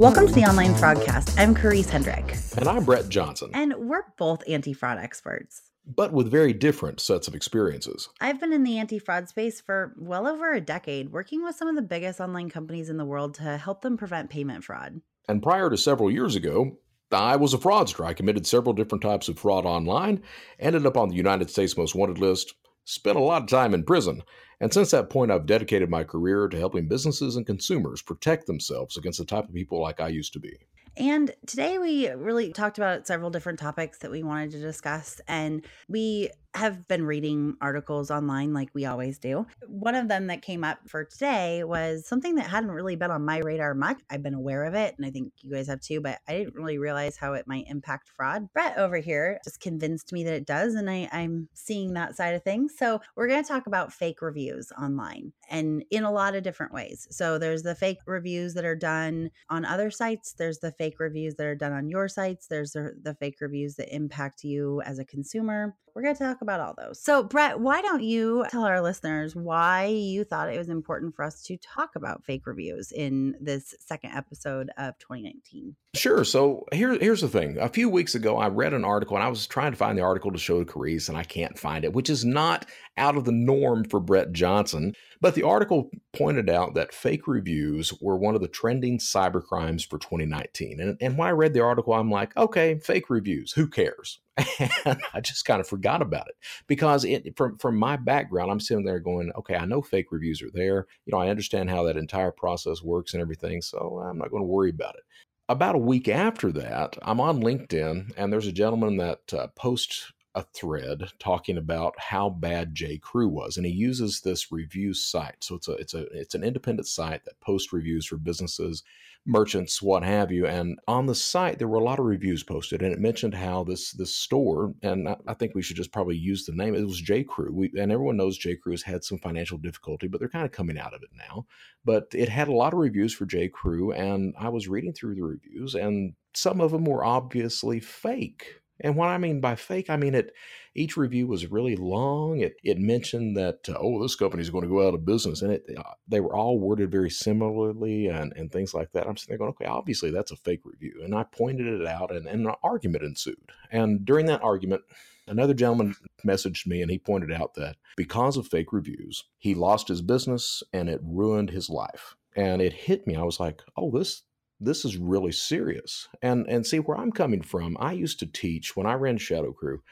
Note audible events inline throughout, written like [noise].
Welcome to the Online Fraudcast. I'm Karisse Hendrick. And I'm Brett Johnson. And we're both anti fraud experts. But with very different sets of experiences. I've been in the anti fraud space for well over a decade, working with some of the biggest online companies in the world to help them prevent payment fraud. And prior to several years ago, I was a fraudster. I committed several different types of fraud online, ended up on the United States Most Wanted list, spent a lot of time in prison. And since that point, I've dedicated my career to helping businesses and consumers protect themselves against the type of people like I used to be. And today we really talked about several different topics that we wanted to discuss. And we have been reading articles online like we always do. One of them that came up for today was something that hadn't really been on my radar much. I've been aware of it, and I think you guys have too, but I didn't really realize how it might impact fraud. Brett over here just convinced me that it does, and I, I'm seeing that side of things. So we're going to talk about fake reviews online and in a lot of different ways. So there's the fake reviews that are done on other sites, there's the fake reviews that are done on your sites, there's the, the fake reviews that impact you as a consumer. We're going to talk about all those. So, Brett, why don't you tell our listeners why you thought it was important for us to talk about fake reviews in this second episode of 2019? Sure. So here, here's the thing. A few weeks ago, I read an article and I was trying to find the article to show to Karisse, and I can't find it, which is not out of the norm for Brett Johnson. But the article pointed out that fake reviews were one of the trending cybercrimes for 2019. And, and when I read the article, I'm like, okay, fake reviews, who cares? [laughs] And I just kind of forgot about it because it, from from my background, I'm sitting there going, okay, I know fake reviews are there. You know, I understand how that entire process works and everything, so I'm not going to worry about it about a week after that, I'm on LinkedIn, and there's a gentleman that uh, posts a thread talking about how bad J. Crew was, and he uses this review site. So it's a it's a it's an independent site that posts reviews for businesses, merchants, what have you. And on the site, there were a lot of reviews posted, and it mentioned how this this store, and I, I think we should just probably use the name. It was J. Crew, we, and everyone knows J. Crew has had some financial difficulty, but they're kind of coming out of it now. But it had a lot of reviews for J. Crew, and I was reading through the reviews, and some of them were obviously fake and what I mean by fake, I mean it. Each review was really long. It it mentioned that uh, oh, this company is going to go out of business, and it uh, they were all worded very similarly and and things like that. I'm sitting there going, okay, obviously that's a fake review, and I pointed it out, and, and an argument ensued. And during that argument, another gentleman messaged me, and he pointed out that because of fake reviews, he lost his business and it ruined his life. And it hit me. I was like, oh, this this is really serious. And and see where I'm coming from. I used to teach when I ran Shadow Crew.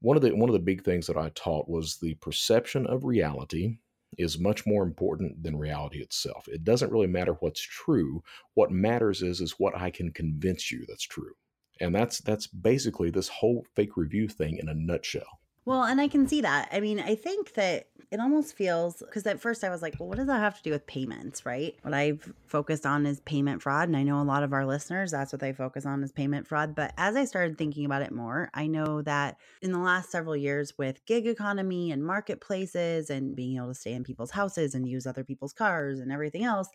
One of the one of the big things that I taught was the perception of reality is much more important than reality itself. It doesn't really matter what's true. What matters is is what I can convince you that's true. And that's that's basically this whole fake review thing in a nutshell. Well, and I can see that. I mean, I think that it almost feels because at first I was like, well, what does that have to do with payments, right? What I've focused on is payment fraud. And I know a lot of our listeners, that's what they focus on is payment fraud. But as I started thinking about it more, I know that in the last several years with gig economy and marketplaces and being able to stay in people's houses and use other people's cars and everything else,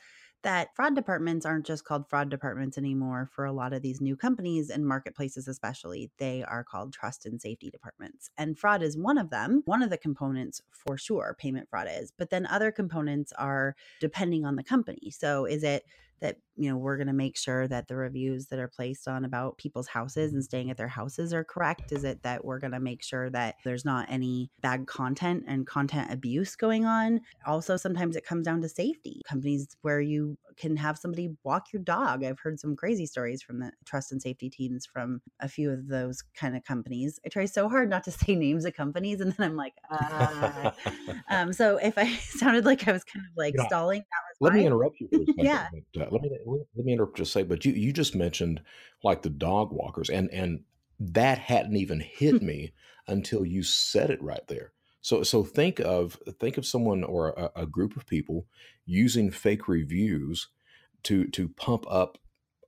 that fraud departments aren't just called fraud departments anymore for a lot of these new companies and marketplaces, especially. They are called trust and safety departments. And fraud is one of them, one of the components for sure, payment fraud is. But then other components are depending on the company. So is it that you know we're going to make sure that the reviews that are placed on about people's houses and staying at their houses are correct? Is it that we're going to make sure that there's not any bad content and content abuse going on? Also sometimes it comes down to safety. Companies where you can have somebody walk your dog. I've heard some crazy stories from the trust and safety teams from a few of those kind of companies. I try so hard not to [laughs] say names of companies and then i'm like uh. [laughs] um, so if i [laughs] sounded like i was kind of like yeah. stalling that let me interrupt you. [laughs] yeah. But, uh, let me let me interrupt. Just say, but you you just mentioned like the dog walkers, and and that hadn't even hit [laughs] me until you said it right there. So so think of think of someone or a, a group of people using fake reviews to to pump up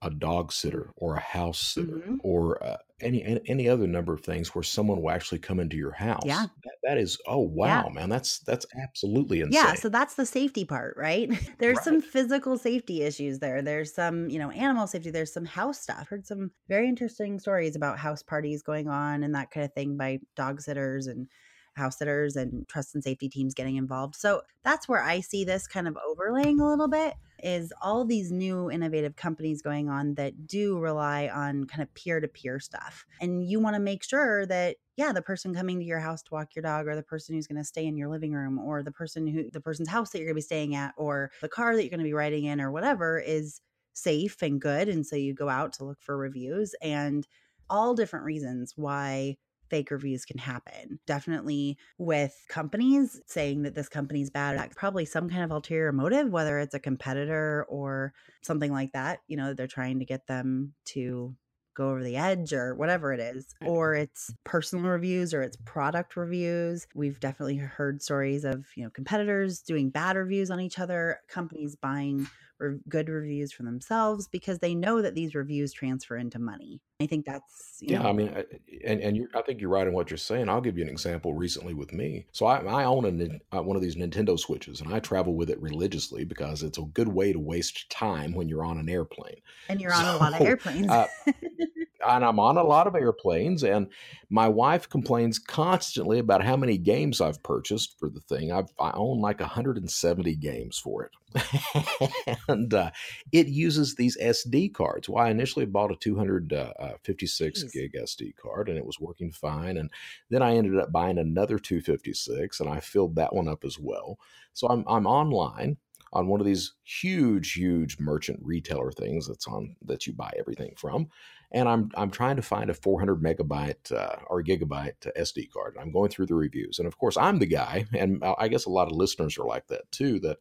a dog sitter or a house sitter mm-hmm. or uh, any any other number of things where someone will actually come into your house. Yeah. That, that is oh Yeah. wow, man, that's that's absolutely insane. Yeah, so that's the safety part, right? [laughs] There's some physical safety issues there. There's some, you know, animal safety. There's some house stuff. Heard some very interesting stories about house parties going on and that kind of thing by dog sitters and house sitters and trust and safety teams getting involved. So that's where I see this kind of overlaying a little bit is all these new innovative companies going on that do rely on kind of peer-to-peer stuff. And you want to make sure that yeah, the person coming to your house to walk your dog or the person who's going to stay in your living room or the person who the person's house that you're going to be staying at or the car that you're going to be riding in or whatever is safe and good and so you go out to look for reviews and all different reasons why fake reviews can happen. Definitely with companies saying that this company's bad, that's probably some kind of ulterior motive, whether it's a competitor or something like that. You know, they're trying to get them to go over the edge or whatever it is, mm-hmm. or it's personal reviews or it's product reviews. We've definitely heard stories of, you know, competitors doing bad reviews on each other, companies buying re- good reviews for themselves because they know that these reviews transfer into money. I think that's, you Yeah, know, I mean, I- and and you're, I think you're right in what you're saying. I'll give you an example. Recently, with me, so I, I own a uh, one of these Nintendo Switches, and I travel with it religiously because it's a good way to waste time when you're on an airplane. and you're on a lot of [laughs] airplanes. uh, [laughs] and I'm on a lot of airplanes, and my wife complains constantly about how many games I've purchased for the thing. I've, I own like 170 games for it, [laughs] and uh, it uses these SD cards. Well, I initially bought a 256 Jeez. gig SD card, and it was working fine. And then I ended up buying another 256, and I filled that one up as well. So I'm I'm online on one of these huge, huge merchant retailer things that's on that you buy everything from, and I'm I'm trying to find a 400 megabyte uh, or gigabyte uh, SD card. I'm going through the reviews, and of course, I'm the guy, and I guess a lot of listeners are like that too. That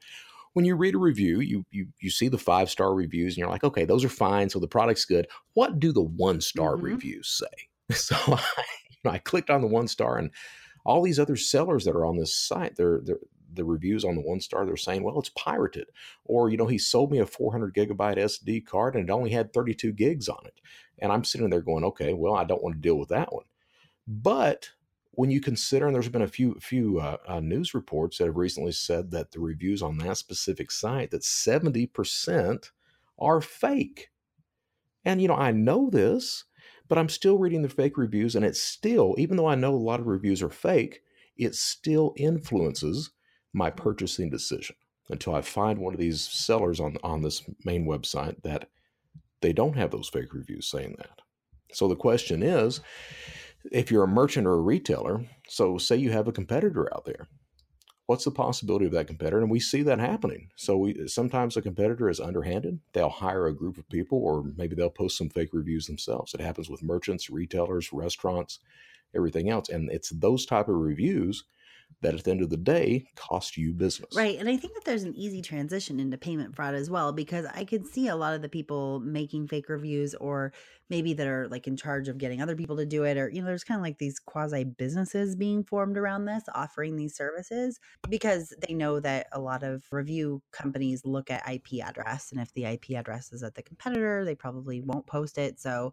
when you read a review, you you you see the five star reviews, and you're like, okay, those are fine, so the product's good. What do the one star Mhm. reviews say? [laughs] So I, you know, I clicked on the one star, and all these other sellers that are on this site, they're they're the reviews on the one star, they're saying, well, it's pirated. Or, you know, he sold me a 400 gigabyte SD card and it only had 32 gigs on it. And I'm sitting there going, okay, well, I don't want to deal with that one. But when you consider, and there's been a few few uh, uh, news reports that have recently said that the reviews on that specific site that 70% are fake. And you know, I know this, but I'm still reading the fake reviews, and it's still, even though I know a lot of reviews are fake, it still influences my purchasing decision until I find one of these sellers on on this main website that they don't have those fake reviews saying that. So the question is, if you're a merchant or a retailer, so say you have a competitor out there, what's the possibility of that competitor? And we see that happening. So we sometimes a competitor is underhanded. They'll hire a group of people, or maybe they'll post some fake reviews themselves. It happens with merchants, retailers, restaurants, everything else, and it's those type of reviews that at the end of the day cost you business. Right. And I think that there's an easy transition into payment fraud as well, because I could see a lot of the people making fake reviews or maybe that are like in charge of getting other people to do it. Or, you know, there's kind of like these quasi businesses being formed around this, offering these services because they know that a lot of review companies look at IP address. And if the IP address is at the competitor, they probably won't post it. So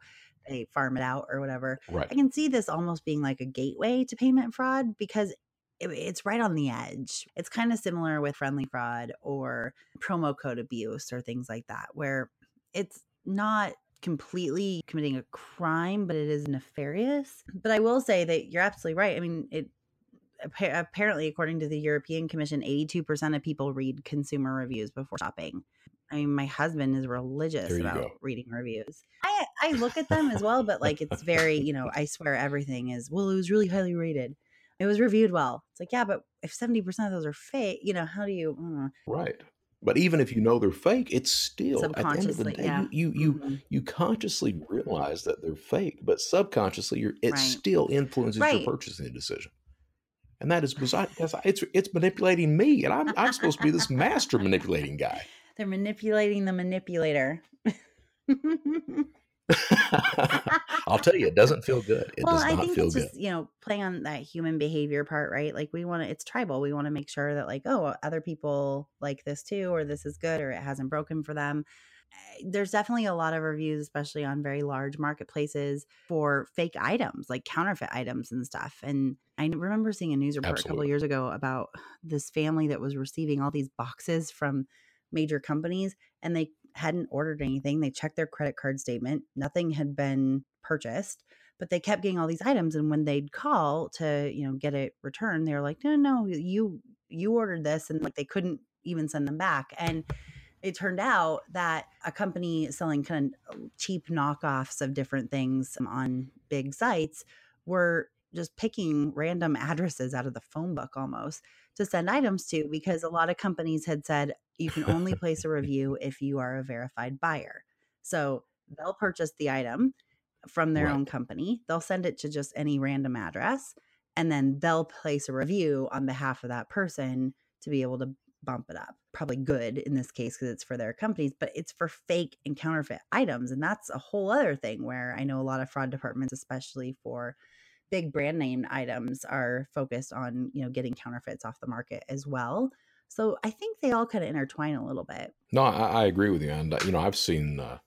they farm it out or whatever. Right. I can see this almost being like a gateway to payment fraud because it- it's right on the edge. It's kind of similar with friendly fraud or promo code abuse or things like that, where it's not completely committing a crime, but it is nefarious. But I will say that you're absolutely right. I mean, it apparently, according to the European Commission, 82% of people read consumer reviews before shopping. I mean, my husband is religious about go. reading reviews. I I look at them as well, but like it's very, you know, I swear everything is well, it was really highly rated. It was reviewed well. It's like, yeah, but if 70% of those are fake, you know, how do you mm, Right. But even if you know they're fake, it's still at the end of the day yeah. you you you, mhm, you consciously realize that they're fake, but subconsciously you're, it Right. still influences your purchasing decision. And that is beside because it's it's manipulating me, and I'm I'm supposed to be this master manipulating guy. [laughs] They're manipulating the manipulator. [laughs] [laughs] [laughs] I'll tell you, it doesn't feel good. It well, does I think feel it's good. just, you know, playing on that human behavior part, right? Like we want to, it's tribal. We want to make sure that, like, oh, other people like this too, or this is good, or it hasn't broken for them. Eh, there's definitely a lot of reviews, especially on very large marketplaces, for fake items, like counterfeit items and stuff. And I remember seeing a news report Absolutely. a couple years ago about this family that was receiving all these boxes from major companies and they hadn't ordered anything. They checked their credit card statement, nothing had been purchased, but they kept getting all these items. And when they'd call to, you know, get it returned, they were like, no, no, you you ordered this, and like they couldn't even send them back. And it turned out that a company selling kind of cheap knockoffs of different things on big sites were just picking random [laughs] addresses out of the phone book almost to send items to because a lot of companies had said you can only place a review if you are a verified buyer. So they'll purchase the item from their right. own company, they'll send it to just any random address, and then they'll place a review on behalf of that person to be able to bump it up. Probably good in this case because it's for their companies, but it's for fake and counterfeit items. And that's a whole other thing where I know a lot of fraud departments, especially for big brand name items, are focused on, you know, getting counterfeits off the market as well. So I think they all kind of intertwine a little bit. No, I, I agree with you. And, uh, you know, I've seen, uh,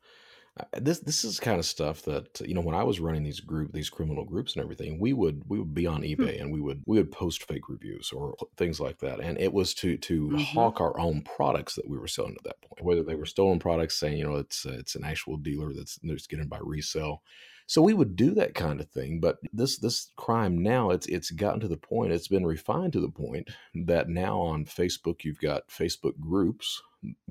this this is kind of stuff that you know when I was running these group these criminal groups and everything we would we would be on hmm. eBay hmm. and we would we would post fake reviews or things like that and it was to to mm-hmm. hawk our own products that we were selling at that point whether they were stolen products saying you know it's uh, it's an actual dealer that's that's getting by resale so we would do that kind of thing but this this crime now it's it's gotten to the point it's been refined to the point that now on Facebook you've got Facebook groups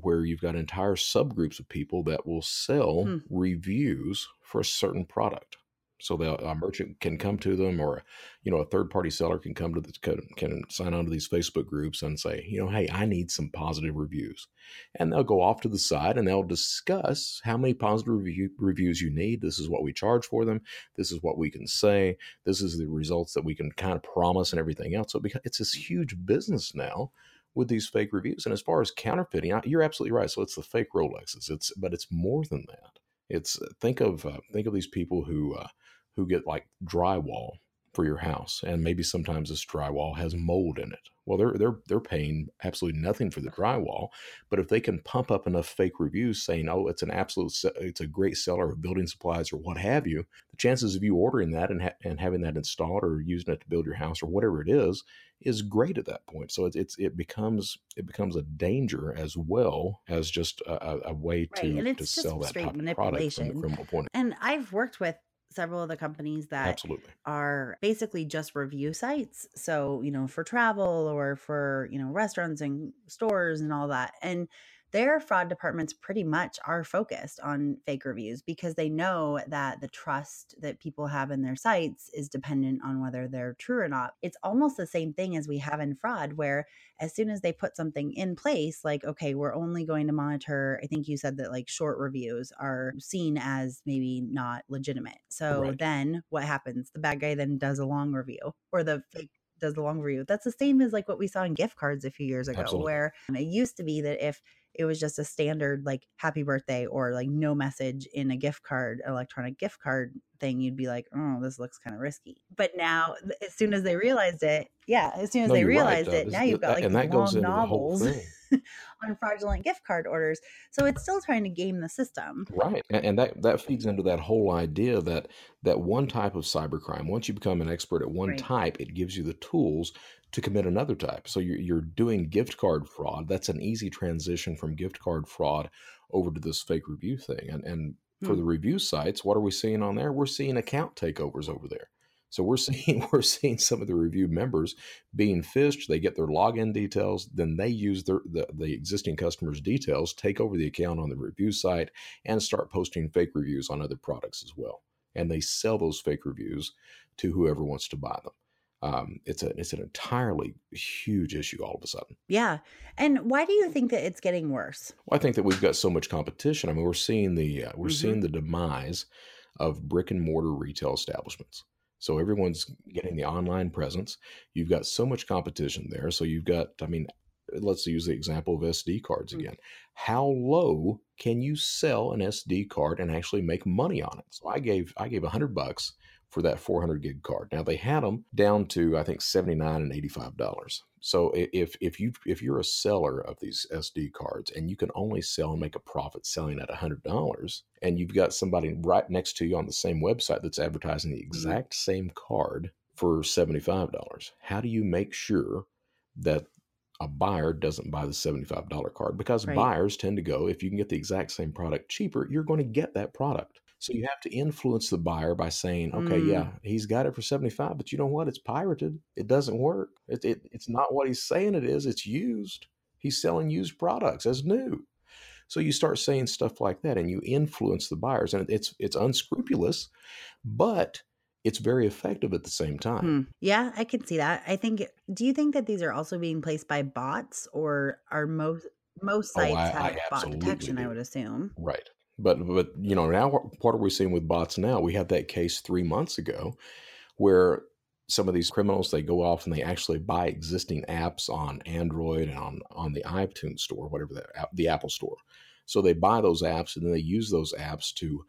where you've got entire subgroups of people that will sell hmm. reviews for a certain product. So a merchant can come to them, or you know, a third party seller can come to the can, can sign on to these Facebook groups and say, you know, hey, I need some positive reviews, and they'll go off to the side and they'll discuss how many positive review, reviews you need. This is what we charge for them. This is what we can say. This is the results that we can kind of promise and everything else. So it's this huge business now with these fake reviews. And as far as counterfeiting, you're absolutely right. So it's the fake Rolexes. It's but it's more than that. It's think of uh, think of these people who uh, who get like drywall for your house, and maybe sometimes this drywall has mold in it. Well, they're they're they're paying absolutely nothing for the drywall, but if they can pump up enough fake reviews saying, "Oh, it's an absolute, it's a great seller of building supplies or what have you," the chances of you ordering that and ha- and having that installed or using it to build your house or whatever it is is great at that point. So it's, it's it becomes it becomes a danger as well as just a, a way right. to to sell that type of product from the criminal point. And I've worked with several of the companies that Absolutely. are basically just review sites. So, you know, for travel or for, you know, restaurants and stores and all that. And their fraud departments pretty much are focused on fake reviews because they know that the trust that people have in their sites is dependent on whether they're true or not. It's almost the same thing as we have in fraud, where as soon as they put something in place, like, okay, we're only going to monitor, I think you said that like short reviews are seen as maybe not legitimate. So right. then what happens? The bad guy then does a long review or the fake does the long review. That's the same as like what we saw in gift cards a few years ago, Absolutely. where um, it used to be that if it was just a standard like happy birthday or like no message in a gift card, electronic gift card thing, you'd be like, oh, this looks kind of risky. But now, as soon as they realized it, yeah, as soon as no, they realized right, it, now you've got like and that long novels [laughs] on fraudulent gift card orders. So it's still trying to game the system. Right. And, and that, that feeds into that whole idea that that one type of cybercrime, once you become an expert at one right. type, it gives you the tools to commit another type. So you're, you're doing gift card fraud. That's an easy transition from gift card fraud over to this fake review thing. And, and for hmm. the review sites, what are we seeing on there? We're seeing account takeovers over there. So we're [laughs] seeing we're seeing some of the review members being phished. They get their login details, then they use their the, the existing customers' details, take over the account on the review site, and start posting fake reviews on other products as well. And they sell those fake reviews to whoever wants to buy them um, it's a it's an entirely huge issue all of a sudden. Yeah, and why do you think that it's getting worse? Well, I think that we've got so much competition. I mean, we're seeing the uh, we're mm-hmm. seeing the demise of brick and mortar retail establishments. So everyone's getting the online presence. You've got so much competition there. So you've got, I mean, let's use the example of SD cards mm. again. Mm-hmm. How low can you sell an SD card and actually make money on it? So I gave I gave a hundred bucks for that 400 gig card. Now they had them down to I think 79 and 85 dollars. So if if you if you're a seller of these SD cards and you can only sell and make a profit selling at hundred dollars, and you've got somebody right next to you on the same website that's advertising the Mhm. exact same card for seventy five dollars, how do you make sure that a buyer doesn't buy the seventy-five dollar card? Because Right. buyers tend to go, if you can get the exact same product cheaper, you're going to get that product. So you have to influence the buyer by saying, okay, Mm. yeah, he's got it for 75, but you know what? It's pirated. It doesn't work. It, it, it's not what he's saying it is. It's used. He's selling used products as new. So you start saying stuff like that and you influence the buyers. And it's it's unscrupulous, but it's very effective at the same time. Hmm. Yeah, I can see that. I think. Do you think that these are also being placed by bots, or are most most Oh, sites I, have I bot detection? I would assume. Right. But but you know now what are we seeing with bots now? We had that case three months ago where some of these criminals they go off and they actually buy existing apps on Android and on on the iTunes store, whatever the the Apple store. So they buy those apps and then they use those apps to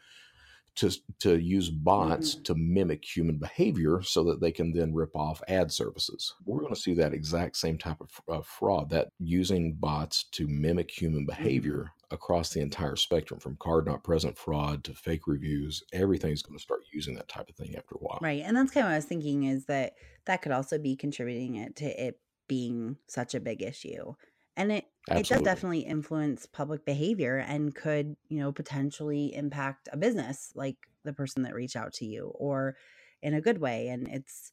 to to use bots Mhm. to mimic human behavior so that they can then rip off ad services. We're going to see that exact same type of, of fraud that using bots to mimic human behavior across the entire spectrum from card not present fraud to fake reviews everything's going to start using that type of thing after a while Right, and that's kind of what I was thinking is that that could also be contributing it to it being such a big issue, and it it does definitely influence public behavior and could you know potentially impact a business like the person that reached out to you or in a good way. And it's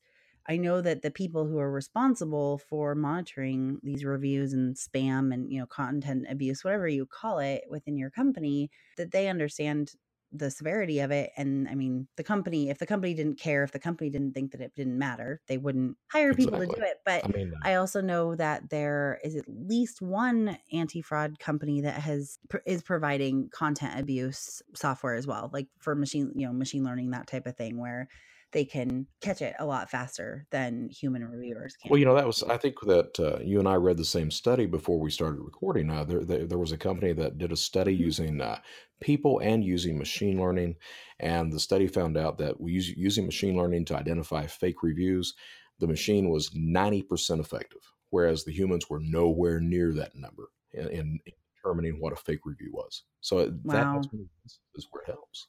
I know that the people who are responsible for monitoring these reviews and spam and you know content abuse, whatever you call it within your company, that they understand the severity of it and i mean the company if the company didn't care if the company didn't think that it didn't matter they wouldn't hire people to do it but i mean uh i also know that there is at least one anti-fraud company that has is providing content abuse software as well like for machine you know machine learning that type of thing where they can catch it a lot faster than human reviewers can. Well, you know, that was, I think that uh, you and I read the same study before we started recording. Uh, there, there, there was a company that did a study Mhm. using uh, people and using machine learning. And the study found out that we use, using machine learning to identify fake reviews, the machine was 90% effective, whereas the humans were nowhere near that number in, in determining what a fake review was. So wow one of the instances where it helps.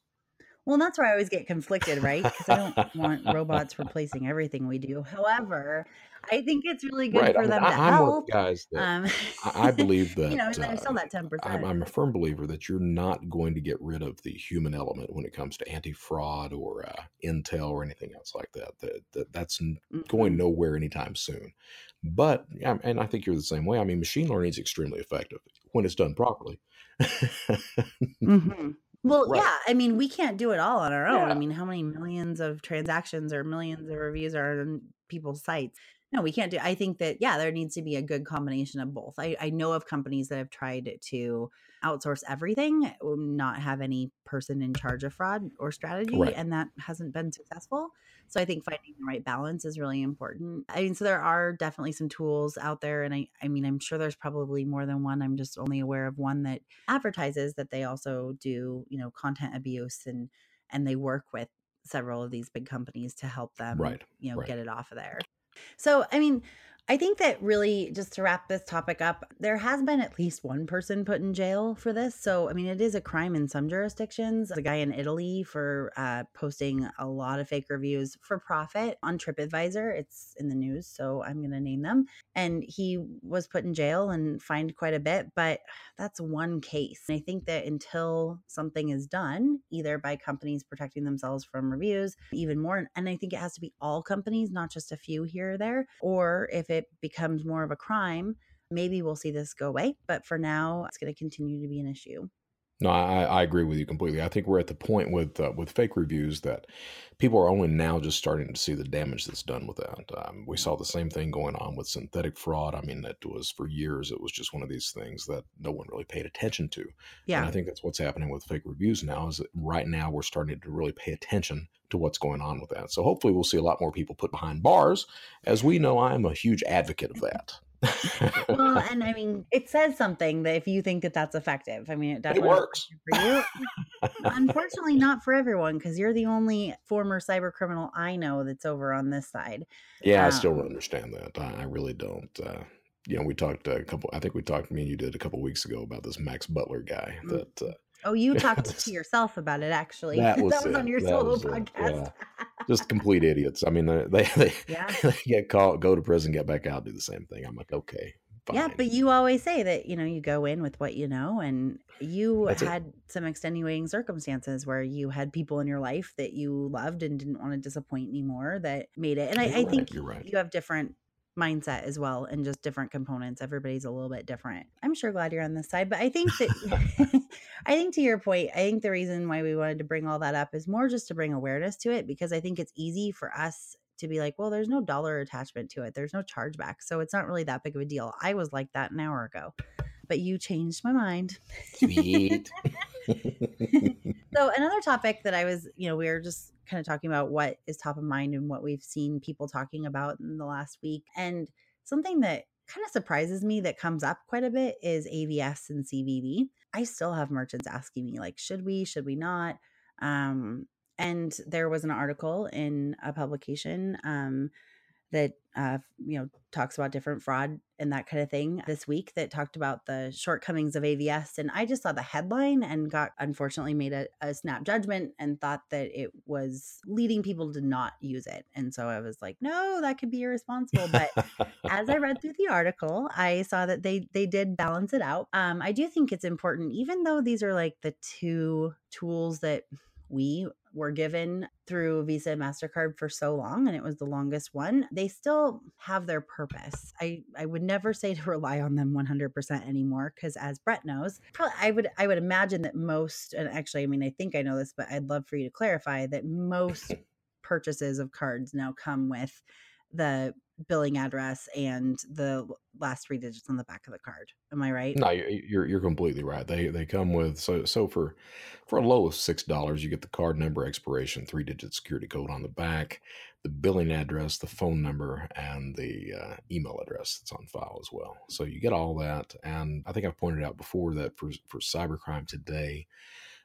Well, that's where I always get conflicted, right? Because I don't [laughs] want robots replacing everything we do. However, I think it's really good Right. I for mean, them to I, I'm one of help. the guys that Um, I, I believe [laughs] you know, that and then I uh, still that ten I'm, percent. I'm a firm believer that you're not going to get rid of the human element when it comes to anti-fraud or uh, intel or anything else like that. That, that that's n- going hmm nowhere anytime soon. But yeah, and I think you're the same way. I mean, machine learning is extremely effective when it's done properly. [laughs] hmm Well, right. yeah. I mean, we can't do it all on our own. I mean, how many millions of transactions or millions of reviews are on people's sites? No, we can't do. I think that yeah, there needs to be a good combination of both. I, I know of companies that have tried to outsource everything, um, not have any person in charge of fraud or strategy, Right. and that hasn't been successful. So I think finding the right balance is really important. I mean, so there are definitely some tools out there, and I I mean, I'm sure there's probably more than one. I'm just only aware of one that advertises that they also do you know content abuse and and they work with several of these big companies to help them Right. you know Right. get it off of there so i mean i think that really just to wrap this topic up there has been at least one person put in jail for this. So i mean it is a crime in some jurisdictions. A guy in italy for uh, posting a lot of fake reviews for profit on tripadvisor. It's in the news so i'm going to name them. And he was put in jail and fined quite a bit but that's one case. And I think that until something is done, either by companies protecting themselves from reviews, even more, and I think it has to be all companies, not just a few here or there, or if it becomes more of a crime, maybe we'll see this go away. But for now, it's going to continue to be an issue. No, I, I agree with you completely. I think we're at the point with uh, with fake reviews that people are only now just starting to see the damage that's done with that. Um, we saw the same thing going on with synthetic fraud. I mean, it was for years. It was just one of these things that no one really paid attention to. And Yeah. I think that's what's happening with fake reviews now. Is that right now we're starting to really pay attention to what's going on with that. So hopefully we'll see a lot more people put behind bars. As we know, I'm a huge advocate of that. Well, [laughs] and I mean, it says something that if you think that that's effective, I mean, it it definitely works. for you. Unfortunately, [laughs] not for everyone because you're the only former cyber criminal I know that's over on this side. Yeah, I still don't Um, understand that. I, I really don't. Uh, you know, we talked a couple. I think we talked. Me and you did a couple weeks ago about this Max Butler guy. mm, That uh, oh, you [laughs] talked to yourself about it actually. that was [laughs] that was on your That solo it. podcast. just [laughs] complete idiots. I mean, they they yeah. they get caught, go to prison, get back out, do the same thing. I'm like, okay, Yeah, but you always say that, you know, you go in with what you know, and you That's it. had some extenuating circumstances where you had people in your life that you loved and didn't want to disappoint anymore that made it. And I, right. think You're right. you have different mindset as well and just different components. Everybody's a little bit different. I'm sure glad you're on this side, but I think that I think to your point, I think the reason why we wanted to bring all that up is more just to bring awareness to it because I think it's easy for us to be like, well, there's no dollar attachment to it. There's no chargeback. So it's not really that big of a deal. I was like that an hour ago, but you changed my mind. Sweet. [laughs] So another topic that I was, you know, we were just kind of talking about what is top of mind and what we've seen people talking about in the last week. And something that kind of surprises me that comes up quite a bit is AVS and CVV. I still have merchants asking me like, should we, should we not? Um, and there was an article in a publication um, that uh, you know talks about different fraud and that kind of thing this week that talked about the shortcomings of AVS and I just saw the headline and got unfortunately made a, a snap judgment and thought that it was leading people to not use it and so I was like no that could be irresponsible but as I read through the article, I saw that they they did balance it out. Um, I do think it's important, even though these are like the two tools that we were given through Visa and MasterCard for so long, and it was the longest one, they still have their purpose. I, I would never say to [laughs] rely on them 100% anymore, because as Brett knows, probably I would I would imagine that most, and actually, I mean, I think I know this, but I'd love for you to clarify that most [laughs] purchases of cards now come with the billing address and the last three digits on the back of the card. Am I right? No, you're you're completely right. They they come with so so for for a low of six dollars, you get the card number, expiration, three digit security code on the back, the billing address, the phone number, and the uh, email address that's on file as well. So you get all that, and I think I've pointed out before that for for cybercrime today,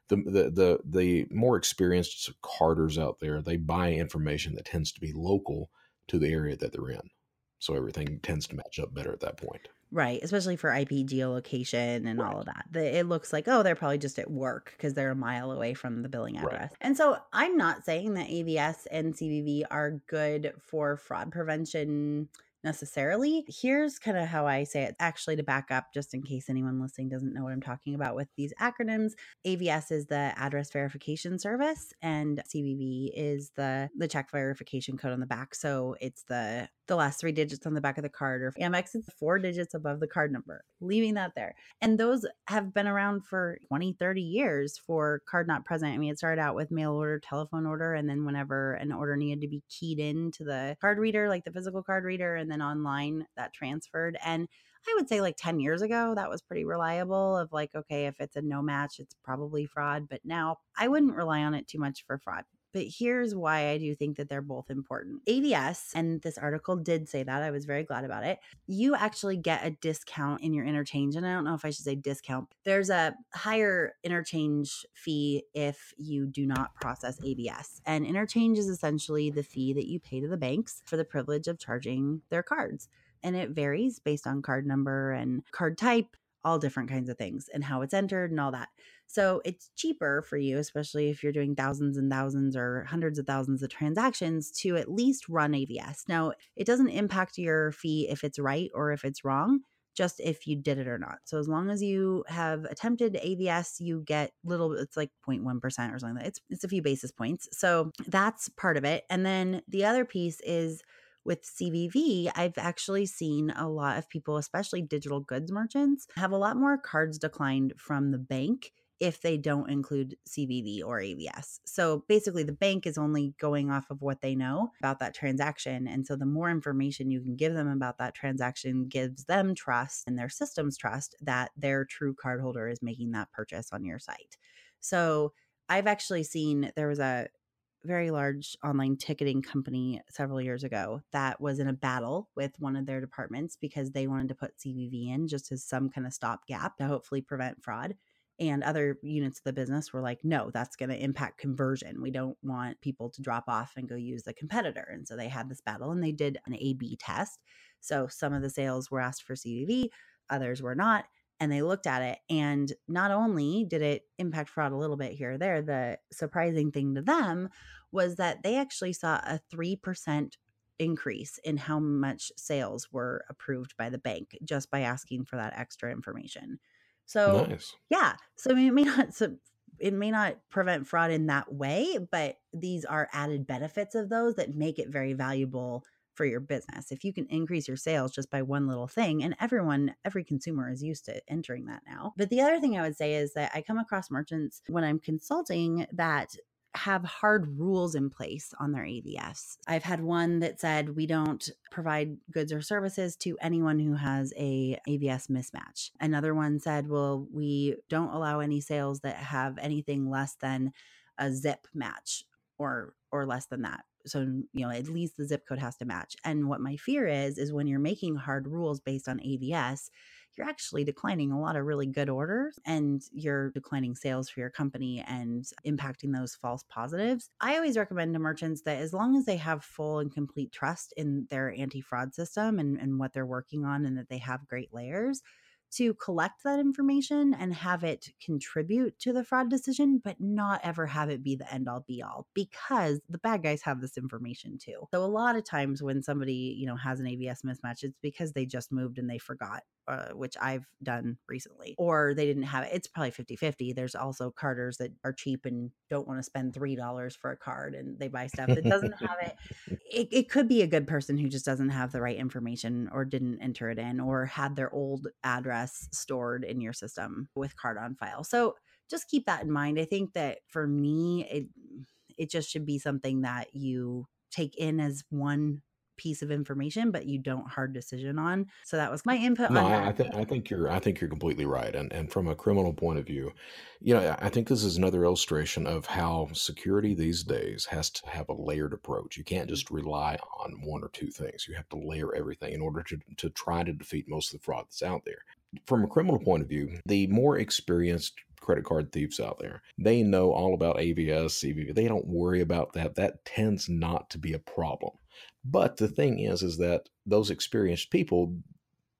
the the the the more experienced carders out there, they buy information that tends to be local to the area that they're in. So everything tends to match up better at that point. Right, especially for IP geolocation and all of that. The, it looks like, oh, they're probably just at work because they're a mile away from the billing Right. address. And so I'm not saying that AVS and CVV are good for fraud prevention necessarily. Here's kind of how I say it, actually, to back up, just in case anyone listening doesn't know what I'm talking about with these acronyms. AVS is the address verification service, and CVV is the the check verification code on the back. So it's the the last three digits on the back of the card, or Amex, it's four digits above the card number. Leaving that there, and those have been around for 20, 30 years for card not present. I mean, it started out with mail order, telephone order, and then whenever an order needed to be keyed into the card reader, like the physical card reader, and then online that transferred. And I would say like 10 years ago, that was pretty reliable of like, okay, if it's a no match, it's probably fraud. But now I wouldn't rely on it too much for fraud. But here's why I do think that they're both important. AVS, and this article did say that. I was very glad about it. You actually get a discount in your interchange. And I don't know if I should say discount. There's a higher interchange fee if you do not process AVS. And interchange is essentially the fee that you pay to the banks for the privilege of charging their cards and it varies based on card number and card type, all different kinds of things, and how it's entered and all that. So it's cheaper for you, especially if you're doing thousands and thousands or hundreds of thousands of transactions, to at least run AVS. Now, it doesn't impact your fee if it's right or if it's wrong. Just if you did it or not. So as long as you have attempted AVS, you get little. It's like 0.1 percent or something. Like. It's it's a few basis points. So that's part of it. And then the other piece is with CVV, I've actually seen a lot of people, especially digital goods merchants, have a lot more cards declined from the bank if they don't include CVV or AVS. So basically, the bank is only going off of what they know about that transaction. And so the more information you can give them about that transaction gives them trust and their systems trust that their true cardholder is making that purchase on your site. So I've actually seen there was a very large online ticketing company several years ago that was in a battle with one of their departments because they wanted to put CVV in just as some kind of stopgap to hopefully prevent fraud. And other units of the business were like, no, that's going to impact conversion. We don't want people to drop off and go use the competitor. And so they had this battle and they did an A B test. So some of the sales were asked for CVV, others were not and they looked at it and not only did it impact fraud a little bit here or there the surprising thing to them was that they actually saw a 3% increase in how much sales were approved by the bank just by asking for that extra information so nice. yeah so I mean, it may not so it may not prevent fraud in that way but these are added benefits of those that make it very valuable for your business. If you can increase your sales just by one little thing, and everyone, every consumer is used to entering that now. But the other thing I would say is that I come across merchants when I'm consulting that have hard rules in place on their AVS. I've had one that said we don't provide goods or services to anyone who has a AVS mismatch. Another one said, well, we don't allow any sales that have anything less than a zip match or or less than that so you know at least the zip code has to match and what my fear is is when you're making hard rules based on avs you're actually declining a lot of really good orders and you're declining sales for your company and impacting those false positives. I always recommend to merchants that as long as they have full and complete trust in their anti fraud system and, and what they're working on and that they have great layers, to collect that information and have it contribute to the fraud decision, but not ever have it be the end all be all because the bad guys have this information too. So a lot of times when somebody, you know, has an AVS mismatch, it's because they just moved and they forgot uh, which I've done recently, or they didn't have it. It's probably 50 50. There's also carders that are cheap and don't want to spend $3 for a card and they buy stuff that doesn't have it. it. It could be a good person who just doesn't have the right information or didn't enter it in or had their old address stored in your system with card on file. So just keep that in mind. I think that for me, it, it just should be something that you take in as one piece of information, but you don't hard decision on. So that was my input. No, I, I think I think you're I think you're completely right. And and from a criminal point of view, you know, I think this is another illustration of how security these days has to have a layered approach. You can't mm. just rely on one or two things. You have to layer everything in order to to try to defeat most of the fraud that's out there. From a criminal point of view, the more experienced credit card thieves out there. They know all about AVS, CVV. They don't worry about that. That tends not to be a problem. But the thing is, is that those experienced people,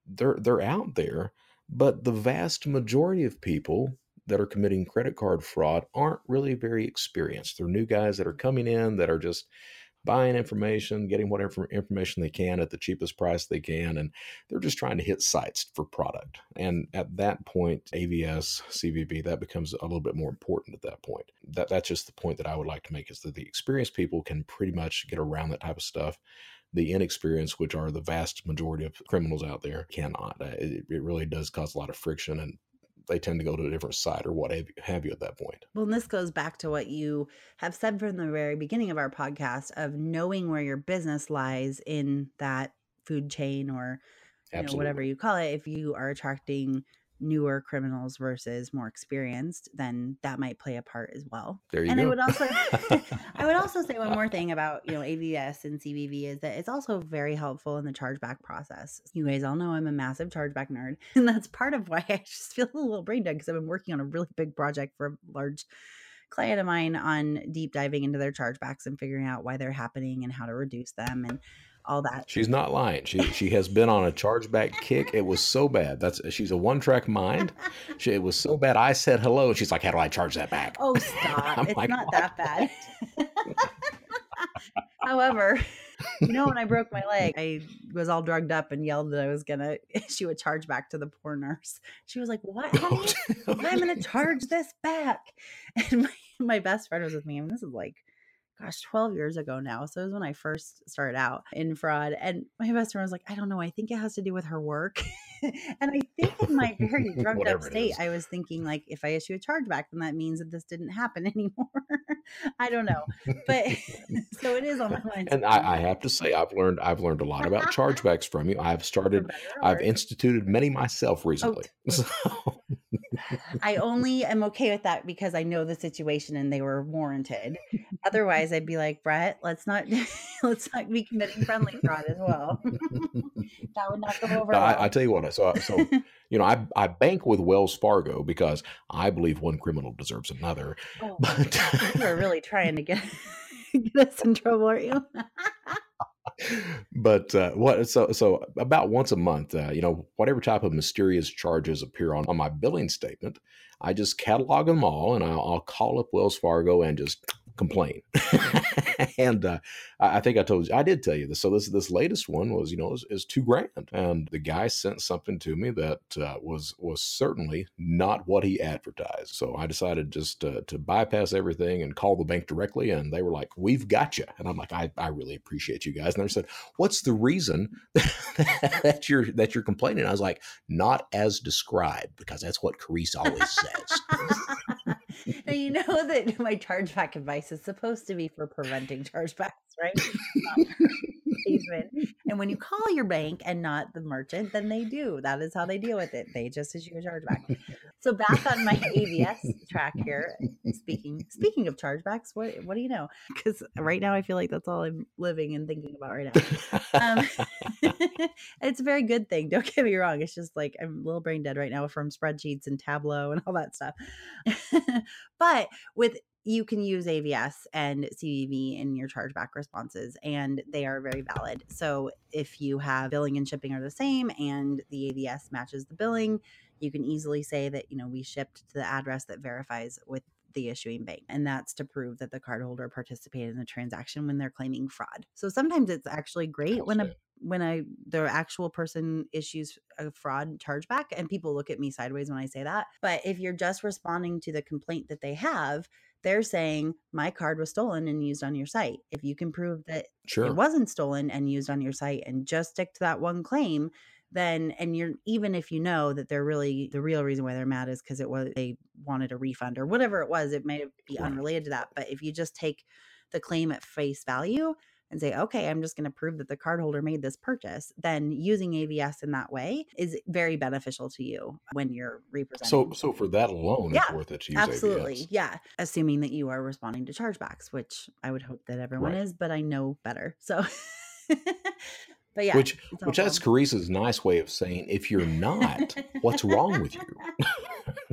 they're they're out there, but the vast majority of people that are committing credit card fraud aren't really very experienced. They're new guys that are coming in that are just buying information, getting whatever information they can at the cheapest price they can, and they're just trying to hit sites for product. And at that point, AVS, CVV, that becomes a little bit more important at that point. That that's just the point that I would like to make is that the experienced people can pretty much get around that type of stuff. The inexperienced, which are the vast majority of criminals out there, cannot. Uh, it, it really does cause a lot of friction and they tend to go to a different site or what have you at that point. Well, and this goes back to what you have said from the very beginning of our podcast of knowing where your business lies in that food chain or you know, whatever you call it. If you are attracting newer criminals versus more experienced, then that might play a part as well. There you and go. I would also [laughs] I would also say one [laughs] more thing about, you know, AVS and CVV is that it's also very helpful in the chargeback process. You guys all know I'm a massive chargeback nerd, [laughs] and that's part of why I just feel a little brain dead because I've been working on a really big project for a large client of mine on deep diving into their chargebacks and figuring out why they're happening and how to reduce them and all that. She's not lying. She she has been on a chargeback kick. It was so bad. That's she's a one track mind. She, it was so bad. I said hello. She's like, "How do I charge that back?" Oh, [laughs] stop! it's like, not what? that bad. [laughs] However, you know, when I broke my leg, I was all drugged up and yelled that I was gonna [laughs] issue a charge back to the poor nurse. She was like, "What? Honey? I'm gonna charge this back." And my, my best friend was with me, and this is like gosh, 12 years ago now. So it was when I first started out in fraud. And my best friend was like, I don't know. I think it has to do with her work. [laughs] and I think in my very [laughs] drugged up state, I was thinking, like, if I issue a chargeback, then that means that this didn't happen [laughs] anymore. I don't know. But so it is on my mind. And I, I, have to say, I've learned I've learned a lot about chargebacks from you. I've started, I've instituted many myself oh, recently. Oh, I only am okay with that because I know the situation and they were warranted. Otherwise, I'd be like, Brett, let's not [laughs] let's not be committing friendly fraud as well. [laughs] that would not go over. No, well. I, I tell you what. So, so [laughs] you know, I I bank with Wells Fargo because I believe one criminal deserves another. oh, But you are really trying to get get us in trouble, aren't you? but uh, what so so about once a month uh, you know whatever type of mysterious charges appear on, on my billing statement i just catalog them all and i'll, I'll call up wells fargo and just complain. [laughs] And uh, I, think i told you i did tell you this. So this this latest one was you know is, is two grand. And the guy sent something to me that uh, was was certainly not what he advertised. So i decided just uh, to bypass everything and call the bank directly and they were like we've got you and i'm like i, I really appreciate you guys. And they said what's the reason [laughs] that you're that you're complaining? I was like not as described because that's what Karisse always says [laughs] [laughs] now you know that my chargeback advice is supposed to be for preventing chargebacks, right? [laughs] Um, Replacement. and when you call your bank and not the merchant, then they do. That is how they deal with it. They just issue a chargeback. So back on my AVS track here. Speaking speaking of chargebacks, what what do you know? Because right now I feel like that's all I'm living and thinking about right now. Um, [laughs] it's a very good thing. Don't get me wrong. It's just like I'm a little brain dead right now from spreadsheets and Tableau and all that stuff. [laughs] but with you can use AVS and CVV in your chargeback responses, and they are very valid. So if you have billing and shipping are the same, and the AVS matches the billing, you can easily say that you know we shipped to the address that verifies with the issuing bank. And that's to prove that the cardholder participated in the transaction when they're claiming fraud. So sometimes it's actually great when a. when I the actual person issues a fraud chargeback and people look at me sideways when I say that. But if you're just responding to the complaint that they have, they're saying my card was stolen and used on your site. If you can prove that sure it wasn't stolen and used on your site and just stick to that one claim then and you're even if you know that they're really the real reason why they're mad is because it was they wanted a refund or whatever it was it may be unrelated to that but if you just take the claim at face value and say okay i'm just going to prove that the cardholder made this purchase then using avs in that way is very beneficial to you when you're representing so so for that alone it's Yeah, worth it to use Absolutely. AVS. Yeah. Assuming that you are responding to chargebacks, which I would hope that everyone Right. is, but I know better. So, [laughs] but yeah. which which that's Karisse's nice way of saying if you're not what's wrong with you [laughs]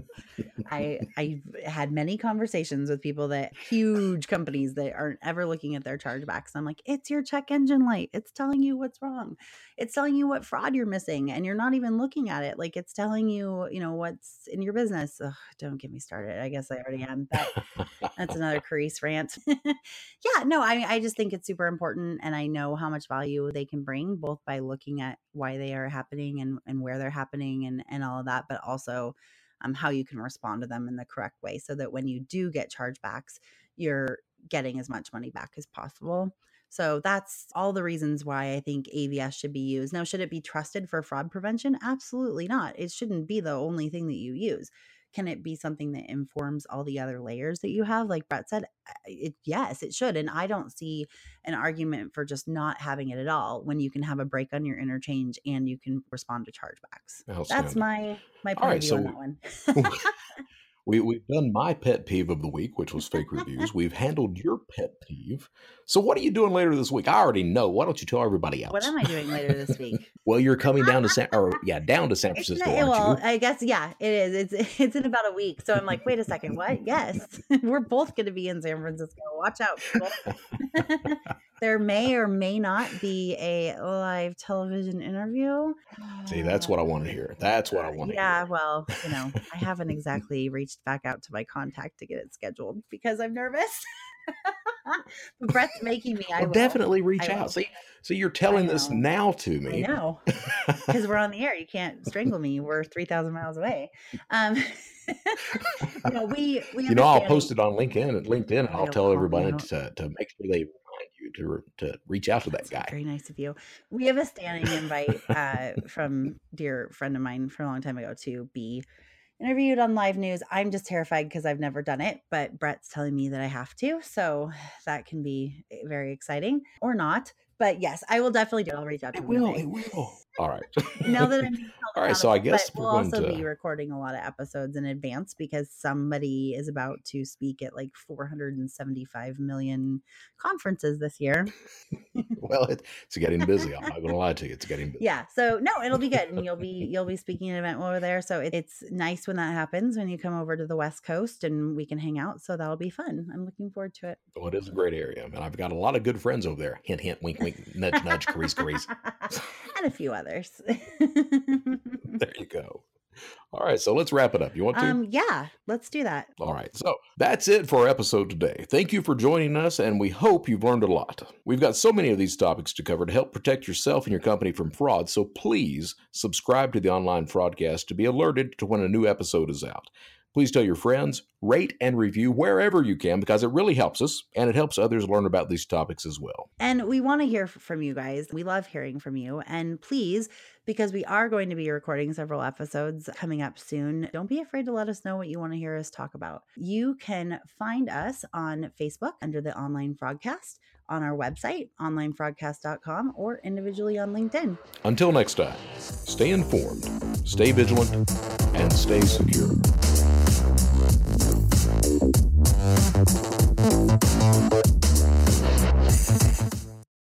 [laughs] I I've had many conversations with people that huge companies that aren't ever looking at their chargebacks. I'm like, it's your check engine light. It's telling you what's wrong. It's telling you what fraud you're missing, and you're not even looking at it. Like it's telling you, you know, what's in your business. Ugh, don't get me started. I guess I already am, but [laughs] that's another Karisse rant. [laughs] yeah, no, I I just think it's super important, and I know how much value they can bring, both by looking at why they are happening and and where they're happening and and all of that, but also um, how you can respond to them in the correct way, so that when you do get chargebacks, you're getting as much money back as possible. So that's all the reasons why I think AVS should be used. Now, should it be trusted for fraud prevention? Absolutely not. It shouldn't be the only thing that you use. Can it be something that informs all the other layers that you have? Like Brett said, it, yes, it should. And I don't see an argument for just not having it at all when you can have a break on your interchange and you can respond to chargebacks. That's my my point right, of view so on that one. [laughs] [laughs] we we've done my pet peeve of the week, which was fake reviews. We've handled your pet peeve. So what are you doing later this week? I already know. Why don't you tell everybody else? what am I doing later this week? [laughs] Well, you're coming down to San [laughs] or yeah, down to San Francisco, not, well, you? I guess yeah, it is. It's [laughs] it's in about a week. So I'm like, wait a second, what? Yes, we're both going to be in San Francisco. Watch out, people. There may or may not be a live television interview. See, that's what I want to [sighs] hear. That's what I want to Yeah, hear. Yeah, well, you know, I haven't [laughs] exactly reached back out to my contact to get it scheduled because I'm nervous. [laughs] but Brett's [laughs] making me. I Well, definitely reach I out. See, so you're telling this now to I me. know because we're on the air. You can't strangle me. We're three thousand miles away. Um, no, we we. you know, I'll post it on LinkedIn and LinkedIn, I'll tell everybody to, to make sure they you to to reach out to that That's guy. Very nice of you. We have a standing invite uh, from dear friend of mine from a long time ago to be interviewed on live news. I'm just terrified because I've never done it, but Brett's telling me that I have to, so that can be eh, very exciting or not. But yes, I will definitely do. it. I'll reach out to It will. It will. All right. now that [laughs] I'm all right, so I guess we'll also to... be recording a lot of episodes in advance because somebody is about to speak at like 475 million conferences this year. [laughs] well, it, it's getting busy. I'm not going to lie to you, it's getting busy. Yeah, so no, it'll be good, and you'll be [laughs] you'll be speaking at an event over there. So it, it's nice when that happens when you come over to the West Coast and we can hang out. So that'll be fun. I'm looking forward to it. Well, it is a great area, and I've got a lot of good friends over there. Hint, hint, wink, wink, nudge, nudge, Karisse, Karisse, and a few others. [laughs] there you [laughs] go. All right, so let's wrap it up. You want to? Um, yeah, let's do that. All right, so that's it for our episode today. Thank you for joining us, and we hope you've learned a lot. We've got so many of these topics to cover to help protect yourself and your company from fraud, so please subscribe to the online fraudcast to be alerted to when a new episode is out. Please tell your friends, rate and review wherever you can because it really helps us and it helps others learn about these topics as well. And we want to hear from you guys. We love hearing from you. And please, because we are going to be recording several episodes coming up soon, don't be afraid to let us know what you want to hear us talk about. You can find us on Facebook under the Online Fraudcast, on our website, onlinefraudcast.com, or individually on LinkedIn. Until next time, stay informed, stay vigilant, and stay secure. Thank you.